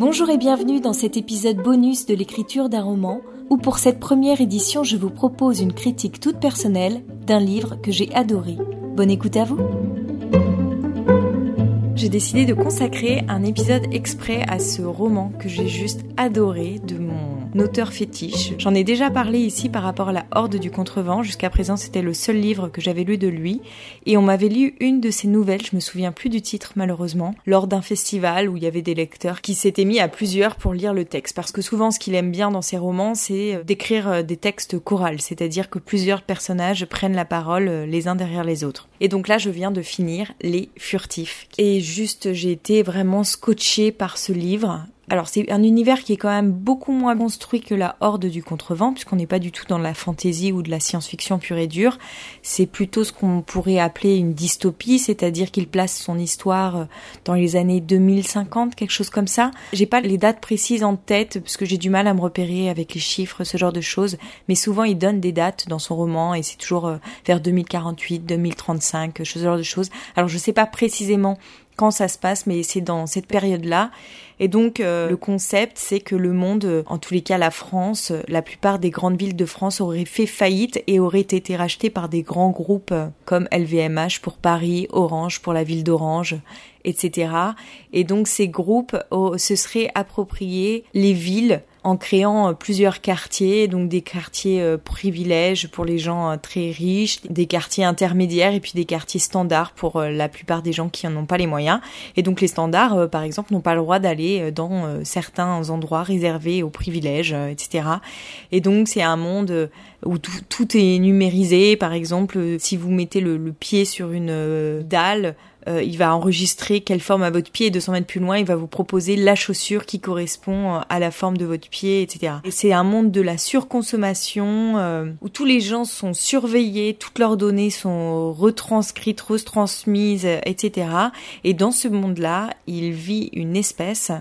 Bonjour et bienvenue dans cet épisode bonus de l'écriture d'un roman où pour cette première édition je vous propose une critique toute personnelle d'un livre que j'ai adoré. Bonne écoute à vous J'ai décidé de consacrer un épisode exprès à ce roman que j'ai juste adoré de mon auteur fétiche. J'en ai déjà parlé ici par rapport à la Horde du Contrevent. Jusqu'à présent, c'était le seul livre que j'avais lu de lui. Et on m'avait lu une de ses nouvelles, je me souviens plus du titre malheureusement, lors d'un festival où il y avait des lecteurs qui s'étaient mis à plusieurs pour lire le texte. Parce que souvent, ce qu'il aime bien dans ses romans, c'est euh, d'écrire euh, des textes chorales, c'est-à-dire que plusieurs personnages prennent la parole euh, les uns derrière les autres. Et donc là, je viens de finir Les Furtifs. Et juste, j'ai été vraiment scotché par ce livre. Alors c'est un univers qui est quand même beaucoup moins construit que la Horde du Contrevent, puisqu'on n'est pas du tout dans la fantaisie ou de la science-fiction pure et dure. C'est plutôt ce qu'on pourrait appeler une dystopie, c'est-à-dire qu'il place son histoire euh, dans les années 2050, quelque chose comme ça. J'ai pas les dates précises en tête, parce que j'ai du mal à me repérer avec les chiffres, ce genre de choses. Mais souvent il donne des dates dans son roman, et c'est toujours euh, vers 2048, 2035, ce genre de choses. Alors je sais pas précisément quand ça se passe, mais c'est dans cette période-là. Et donc euh, le concept, c'est que le monde, euh, en tous les cas la France, euh, la plupart des grandes villes de France auraient fait faillite et auraient été rachetées par des grands groupes comme LVMH pour Paris, Orange pour la ville d'Orange, etc. Et donc ces groupes oh, se seraient appropriés les villes en créant euh, plusieurs quartiers, donc des quartiers euh, privilèges pour les gens euh, très riches, des quartiers intermédiaires et puis des quartiers standards pour la plupart des gens qui n'en ont pas les moyens. Et donc les standards, par exemple, n'ont pas le droit d'aller dans certains endroits réservés aux privilèges, etc. Et donc c'est un monde où tout, est numérisé. Par exemple, si vous mettez le, le pied sur une dalle, euh, il va enregistrer quelle forme a votre pied et 200 mètres plus loin, il va vous proposer la chaussure qui correspond euh, à la forme de votre pied, etc. Et c'est un monde de la surconsommation euh, où tous les gens sont surveillés, toutes leurs données sont retranscrites, retransmises, etc. Et dans ce monde-là, il vit une espèce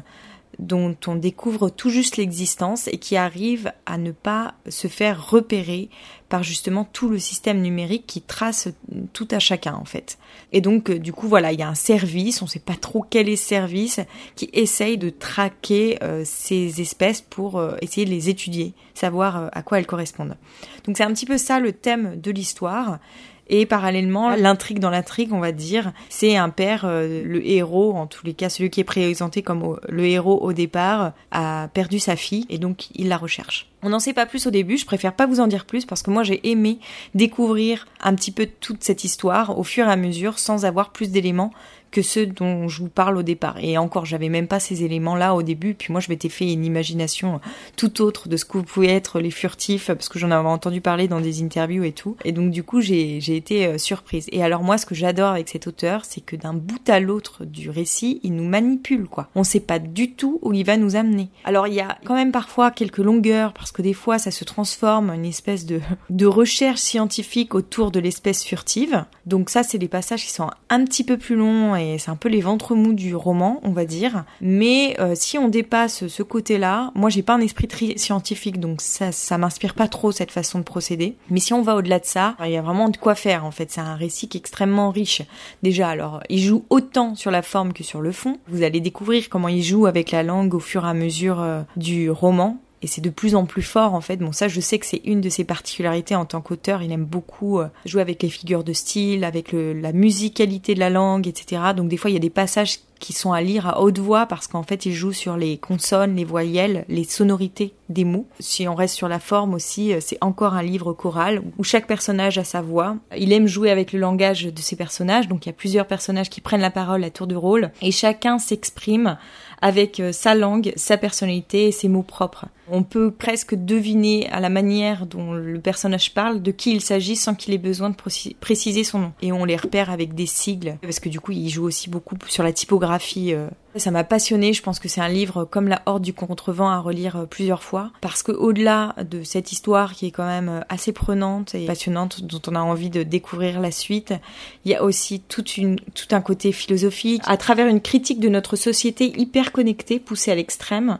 dont on découvre tout juste l'existence et qui arrive à ne pas se faire repérer par justement tout le système numérique qui trace tout à chacun en fait. Et donc euh, du coup voilà, il y a un service, on ne sait pas trop quel est ce service, qui essaye de traquer euh, ces espèces pour euh, essayer de les étudier, savoir à quoi elles correspondent. Donc c'est un petit peu ça le thème de l'histoire. Et parallèlement, l'intrigue dans l'intrigue, on va dire, c'est un père, euh, le héros, en tous les cas celui qui est présenté comme le héros au départ, a perdu sa fille et donc il la recherche. On n'en sait pas plus au début, je préfère pas vous en dire plus parce que moi j'ai aimé découvrir un petit peu toute cette histoire au fur et à mesure sans avoir plus d'éléments que ceux dont je vous parle au départ. Et encore, j'avais même pas ces éléments-là au début. Puis moi, je m'étais fait une imagination tout autre de ce que pouvez être les furtifs, parce que j'en avais entendu parler dans des interviews et tout. Et donc, du coup, j'ai, été euh, surprise. Et alors, moi, ce que j'adore avec cet auteur, c'est que d'un bout à l'autre du récit, il nous manipule, quoi. On sait pas du tout où il va nous amener. Alors, il y a quand même parfois quelques longueurs, que des fois, ça se transforme en une espèce de, de recherche scientifique autour de l'espèce furtive. Donc ça, c'est des passages qui sont un petit peu plus longs et c'est un peu les ventres mous du roman, on va dire. Mais euh, si on dépasse ce côté-là, moi j'ai pas un esprit très scientifique, donc ça, ça m'inspire pas trop cette façon de procéder. Mais si on va au-delà de ça, il y a vraiment de quoi faire en fait. C'est un récit qui est extrêmement riche. Déjà, alors, il joue autant sur la forme que sur le fond. Vous allez découvrir comment il joue avec la langue au fur et à mesure euh, du roman et c'est de plus en plus fort en fait. Bon ça je sais que c'est une de ses particularités en tant qu'auteur, il aime beaucoup euh, jouer avec les figures de style, avec la musicalité de la langue, etc. Donc des fois il y a des passages qui sont à lire à haute voix parce qu'en fait il joue sur les consonnes, les voyelles, les sonorités des mots. Si on reste sur la forme aussi, euh, c'est encore un livre choral où chaque personnage a sa voix. Il aime jouer avec le langage de ses personnages, donc il y a plusieurs personnages qui prennent la parole à tour de rôle et chacun s'exprime avec euh, sa langue, sa personnalité et ses mots propres. On peut presque deviner à la manière dont le personnage parle de qui il s'agit sans qu'il ait besoin de préciser son nom. Et on les repère avec des sigles, parce que du coup il joue aussi beaucoup sur la typographie. Euh. Ça m'a passionné, je pense que c'est un livre comme La Horde du Contrevent à relire euh, plusieurs fois, parce que au-delà de cette histoire qui est quand même assez prenante et passionnante, dont on a envie de découvrir la suite, il y a aussi tout un côté philosophique, à travers une critique de notre société hyper connectée, poussée à l'extrême,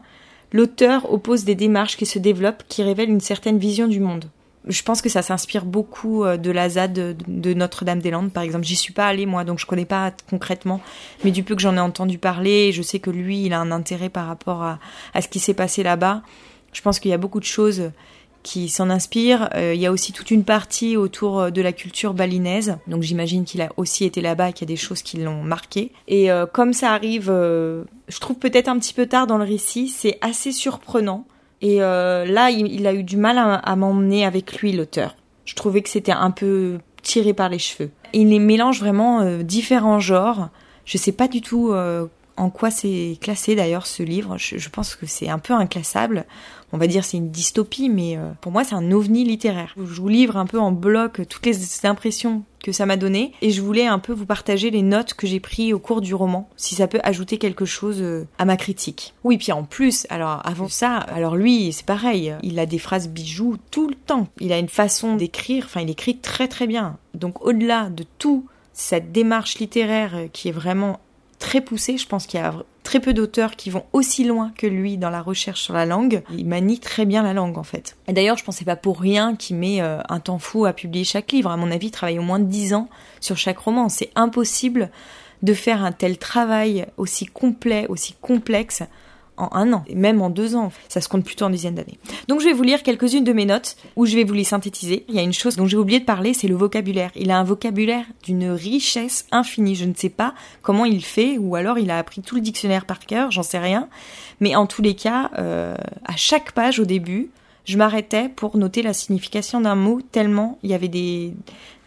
l'auteur oppose des démarches qui se développent qui révèlent une certaine vision du monde. Je pense que ça s'inspire beaucoup euh, de la ZAD de, Notre-Dame-des-Landes, par exemple. J'y suis pas allée, moi, donc je connais pas concrètement. Mais du peu que j'en ai entendu parler, je sais que lui, il a un intérêt par rapport à, ce qui s'est passé là-bas. Je pense qu'il y a beaucoup de choses qui s'en inspirent. Euh, il y a aussi toute une partie autour euh, de la culture balinaise. Donc j'imagine qu'il a aussi été là-bas et qu'il y a des choses qui l'ont marqué. Et comme ça arrive, je trouve peut-être un petit peu tard dans le récit, c'est assez surprenant et euh, là, il, a eu du mal à, m'emmener avec lui, l'auteur. Je trouvais que c'était un peu tiré par les cheveux. il les mélange vraiment euh, différents genres. Je sais pas du tout euh, en quoi c'est classé d'ailleurs ce livre. Je, pense que c'est un peu inclassable. On va dire c'est une dystopie, mais euh, pour moi c'est un ovni littéraire. Je vous livre un peu en bloc toutes les impressions que ça m'a donné et je voulais un peu vous partager les notes que j'ai prises au cours du roman, si ça peut ajouter quelque chose euh, à ma critique. Oui, puis en plus, alors avant ça, alors lui c'est pareil, il a des phrases bijoux tout le temps. Il a une façon d'écrire, enfin il écrit très très bien. Donc au-delà de tout cette démarche littéraire qui est vraiment très poussé. Je pense qu'il y a très peu d'auteurs qui vont aussi loin que lui dans la recherche sur la langue. Il manie très bien la langue en fait. Et d'ailleurs, je pensais pas pour rien qu'il met euh, un temps fou à publier chaque livre. À mon avis, il travaille au moins 10 ans sur chaque roman. C'est impossible de faire un tel travail aussi complet, aussi complexe en un an, et même en deux ans. Ça se compte plutôt en dizaines d'années. Donc je vais vous lire quelques-unes de mes notes, où je vais vous les synthétiser. Il y a une chose dont j'ai oublié de parler, c'est le vocabulaire. Il a un vocabulaire d'une richesse infinie. Je ne sais pas comment il fait, ou alors il a appris tout le dictionnaire par cœur, j'en sais rien. Mais en tous les cas, euh, à chaque page au début, je m'arrêtais pour noter la signification d'un mot tellement il y avait des,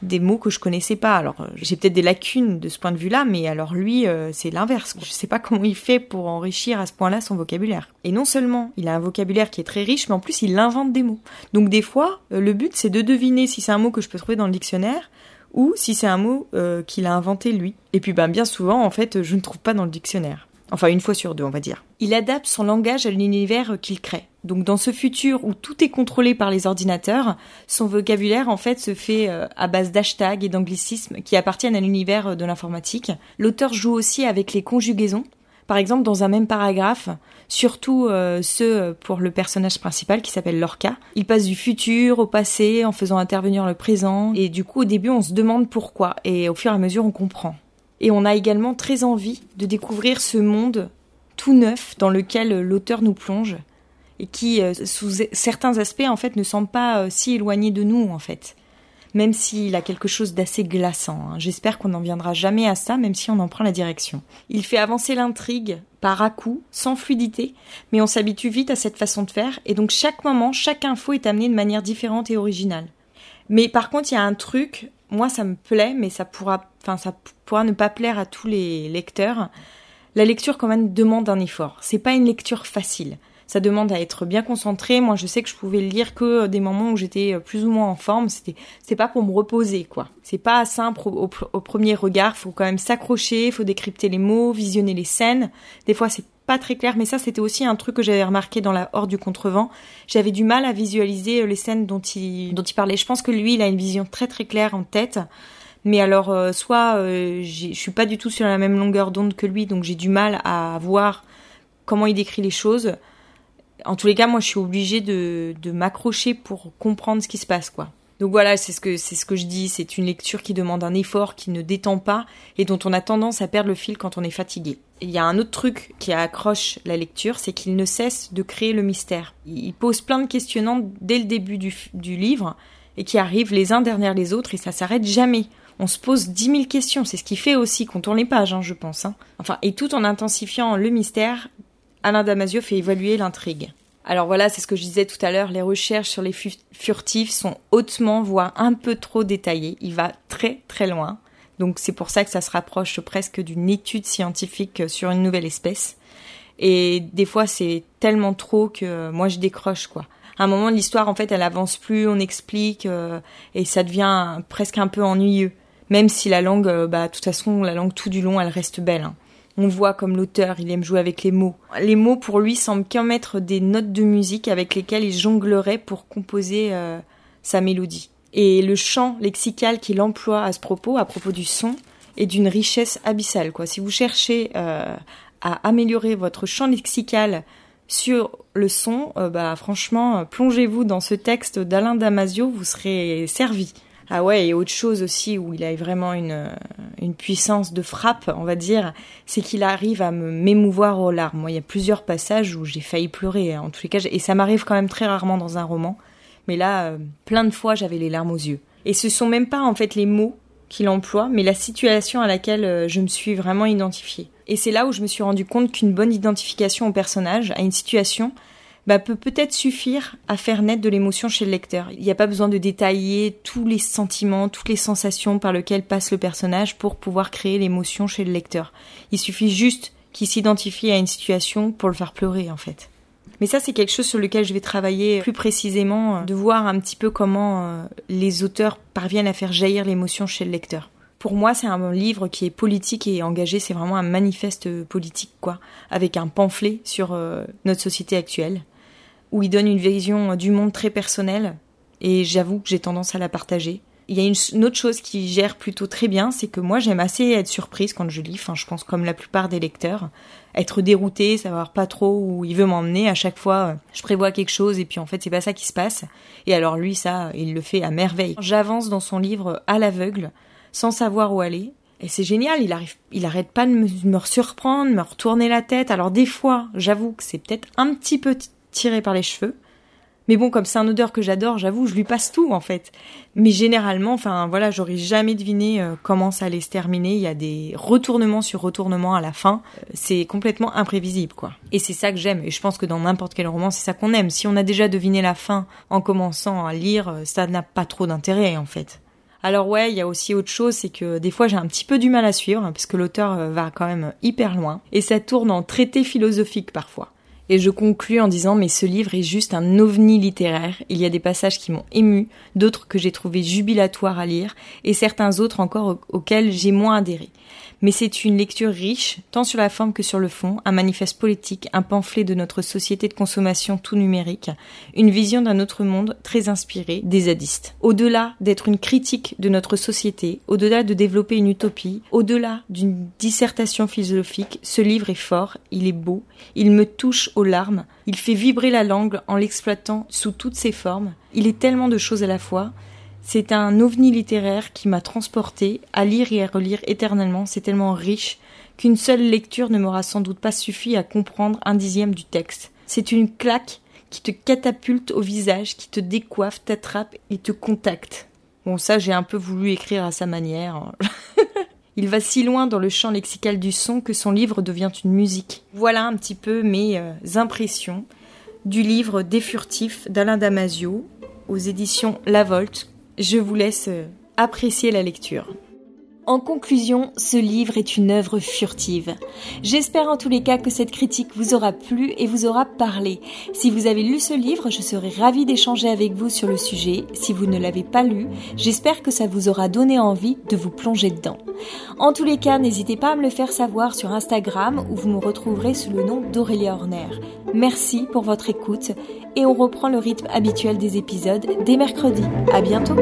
des mots que je connaissais pas. Alors euh, j'ai peut-être des lacunes de ce point de vue-là, mais alors lui euh, c'est l'inverse. Je sais pas comment il fait pour enrichir à ce point-là son vocabulaire. Et non seulement il a un vocabulaire qui est très riche, mais en plus il invente des mots. Donc des fois euh, le but c'est de deviner si c'est un mot que je peux trouver dans le dictionnaire ou si c'est un mot qu'il a inventé lui. Et puis ben bien souvent en fait je ne trouve pas dans le dictionnaire. Enfin, une fois sur deux, on va dire. Il adapte son langage à l'univers qu'il crée. Donc, dans ce futur où tout est contrôlé par les ordinateurs, son vocabulaire, en fait, se fait euh, à base d'hashtags et d'anglicismes qui appartiennent à l'univers euh, de l'informatique. L'auteur joue aussi avec les conjugaisons. Par exemple, dans un même paragraphe, surtout euh, ceux pour le personnage principal qui s'appelle Lorca. Il passe du futur au passé en faisant intervenir le présent. Et du coup, au début, on se demande pourquoi. Et au fur et à mesure, on comprend. Et on a également très envie de découvrir ce monde tout neuf dans lequel l'auteur nous plonge et qui, euh, sous certains aspects, en fait, ne semble pas euh, si éloigné de nous, en fait. Même s'il a quelque chose d'assez glaçant. Hein. J'espère qu'on n'en viendra jamais à ça, même si on en prend la direction. Il fait avancer l'intrigue par à-coup, sans fluidité, mais on s'habitue vite à cette façon de faire, et donc chaque moment, chaque info est amenée de manière différente et originale. Mais par contre, il y a un truc, moi ça me plaît, mais ça pourra, enfin ça pourra ne pas plaire à tous les lecteurs. La lecture quand même demande un effort. C'est pas une lecture facile. Ça demande à être bien concentré. Moi, je sais que je pouvais lire que des moments où j'étais plus ou moins en forme. C'était, c'est pas pour me reposer, quoi. C'est pas simple au, au, premier regard. Faut quand même s'accrocher. Faut décrypter les mots, visionner les scènes. Des fois, c'est pas très clair, mais ça c'était aussi un truc que j'avais remarqué dans la Horde du Contrevent. J'avais du mal à visualiser euh, les scènes dont il, dont il parlait. Je pense que lui, il a une vision très très claire en tête. Mais alors, euh, soit euh, je suis pas du tout sur la même longueur d'onde que lui, donc j'ai du mal à voir comment il décrit les choses. En tous les cas, moi, je suis obligée de, de m'accrocher pour comprendre ce qui se passe, quoi. Donc voilà, c'est ce que c'est ce que je dis. C'est une lecture qui demande un effort, qui ne détend pas et dont on a tendance à perdre le fil quand on est fatigué. Il y a un autre truc qui accroche la lecture, c'est qu'il ne cesse de créer le mystère. Il pose plein de questionnements dès le début du, du livre et qui arrivent les uns derrière les autres et ça s'arrête jamais. On se pose dix mille questions, c'est ce qui fait aussi qu'on tourne les pages, hein, je pense. Hein. Enfin, et tout en intensifiant le mystère, Alain Damasio fait évaluer l'intrigue. Alors voilà, c'est ce que je disais tout à l'heure, les recherches sur les furtifs sont hautement, voire un peu trop détaillées. Il va très très loin. Donc c'est pour ça que ça se rapproche presque d'une étude scientifique sur une nouvelle espèce. Et des fois c'est tellement trop que moi je décroche quoi. À un moment l'histoire en fait elle avance plus, on explique euh, et ça devient presque un peu ennuyeux. Même si la langue, euh, bah de toute façon la langue tout du long elle reste belle. Hein. On voit comme l'auteur, il aime jouer avec les mots. Les mots pour lui semblent qu'en mettre des notes de musique avec lesquelles il jonglerait pour composer euh, sa mélodie. Et le chant lexical qu'il emploie à ce propos, à propos du son, est d'une richesse abyssale. Quoi. Si vous cherchez euh, à améliorer votre champ lexical Sur le son, bah franchement, plongez-vous dans ce texte d'Alain Damasio, vous serez servi. Ah ouais, et autre chose aussi où il a vraiment une, une puissance de frappe, on va dire, c'est qu'il arrive à me m'émouvoir aux larmes. Moi, il y a plusieurs passages où j'ai failli pleurer, hein, en tous les cas, et ça m'arrive quand même très rarement dans un roman. Mais là, euh, plein de fois, j'avais les larmes aux yeux. Et ce sont même pas en fait les mots qu'il emploie, mais la situation à laquelle euh, je me suis vraiment identifiée. Et c'est là où je me suis rendu compte qu'une bonne identification au personnage, à une situation, bah, peut peut-être suffire à faire naître de l'émotion chez le lecteur. Il n'y a pas besoin de détailler tous les sentiments, toutes les sensations par lesquelles passe le personnage pour pouvoir créer l'émotion chez le lecteur. Il suffit juste qu'il s'identifie à une situation pour le faire pleurer en fait. Mais ça, c'est quelque chose sur lequel je vais travailler plus précisément, euh, de voir un petit peu comment euh, les auteurs parviennent à faire jaillir l'émotion chez le lecteur. Pour moi, c'est un livre qui est politique et engagé, c'est vraiment un manifeste politique, quoi, avec un pamphlet sur euh, notre société actuelle, où il donne une vision du monde très personnelle, et j'avoue que j'ai tendance à la partager. Il y a une, autre chose qui gère plutôt très bien, c'est que moi j'aime assez être surprise quand je lis, enfin je pense comme la plupart des lecteurs, être dérouté, savoir pas trop où il veut m'emmener. À chaque fois, je prévois quelque chose et puis en fait c'est pas ça qui se passe. Et alors lui ça, il le fait à merveille. J'avance dans son livre à l'aveugle, sans savoir où aller. Et c'est génial, il arrive, il arrête pas de me, me surprendre, me retourner la tête. Alors des fois, j'avoue que c'est peut-être un petit peu tiré par les cheveux. Mais bon, comme c'est un odeur que j'adore, j'avoue, je lui passe tout en fait. Mais généralement, enfin voilà, j'aurais jamais deviné euh, comment ça allait se terminer. Il y a des retournements sur retournements à la fin. Euh, c'est complètement imprévisible, quoi. Et c'est ça que j'aime. Et je pense que dans n'importe quel roman, c'est ça qu'on aime. Si on a déjà deviné la fin en commençant à lire, euh, ça n'a pas trop d'intérêt en fait. Alors ouais, il y a aussi autre chose, c'est que des fois j'ai un petit peu du mal à suivre, parce que l'auteur va quand même hyper loin, et ça tourne en traité philosophique parfois. Et je conclus en disant mais ce livre est juste un ovni littéraire. Il y a des passages qui m'ont ému, d'autres que j'ai trouvé jubilatoires à lire, et certains autres encore auxquels j'ai moins adhéré mais c'est une lecture riche, tant sur la forme que sur le fond, un manifeste politique, un pamphlet de notre société de consommation tout numérique, une vision d'un autre monde très inspiré des zadistes. Au-delà d'être une critique de notre société, au-delà de développer une utopie, au-delà d'une dissertation philosophique, ce livre est fort, il est beau, il me touche aux larmes, il fait vibrer la langue en l'exploitant sous toutes ses formes, il est tellement de choses à la fois, c'est un ovni littéraire qui m'a transporté à lire et à relire éternellement. C'est tellement riche qu'une seule lecture ne m'aura sans doute pas suffi à comprendre un dixième du texte. C'est une claque qui te catapulte au visage, qui te décoiffe, t'attrape et te contacte. Bon, ça, j'ai un peu voulu écrire à sa manière. Il va si loin dans le champ lexical du son que son livre devient une musique. Voilà un petit peu mes euh, impressions du livre Des furtifs d'Alain Damasio aux éditions La Volte je vous laisse euh, apprécier la lecture. En conclusion, ce livre est une œuvre furtive. J'espère en tous les cas que cette critique vous aura plu et vous aura parlé. Si vous avez lu ce livre, je serai ravie d'échanger avec vous sur le sujet. Si vous ne l'avez pas lu, j'espère que ça vous aura donné envie de vous plonger dedans. En tous les cas, n'hésitez pas à me le faire savoir sur Instagram où vous me retrouverez sous le nom d'Aurélia Horner. Merci pour votre écoute et on reprend le rythme habituel des épisodes dès mercredi. À bientôt!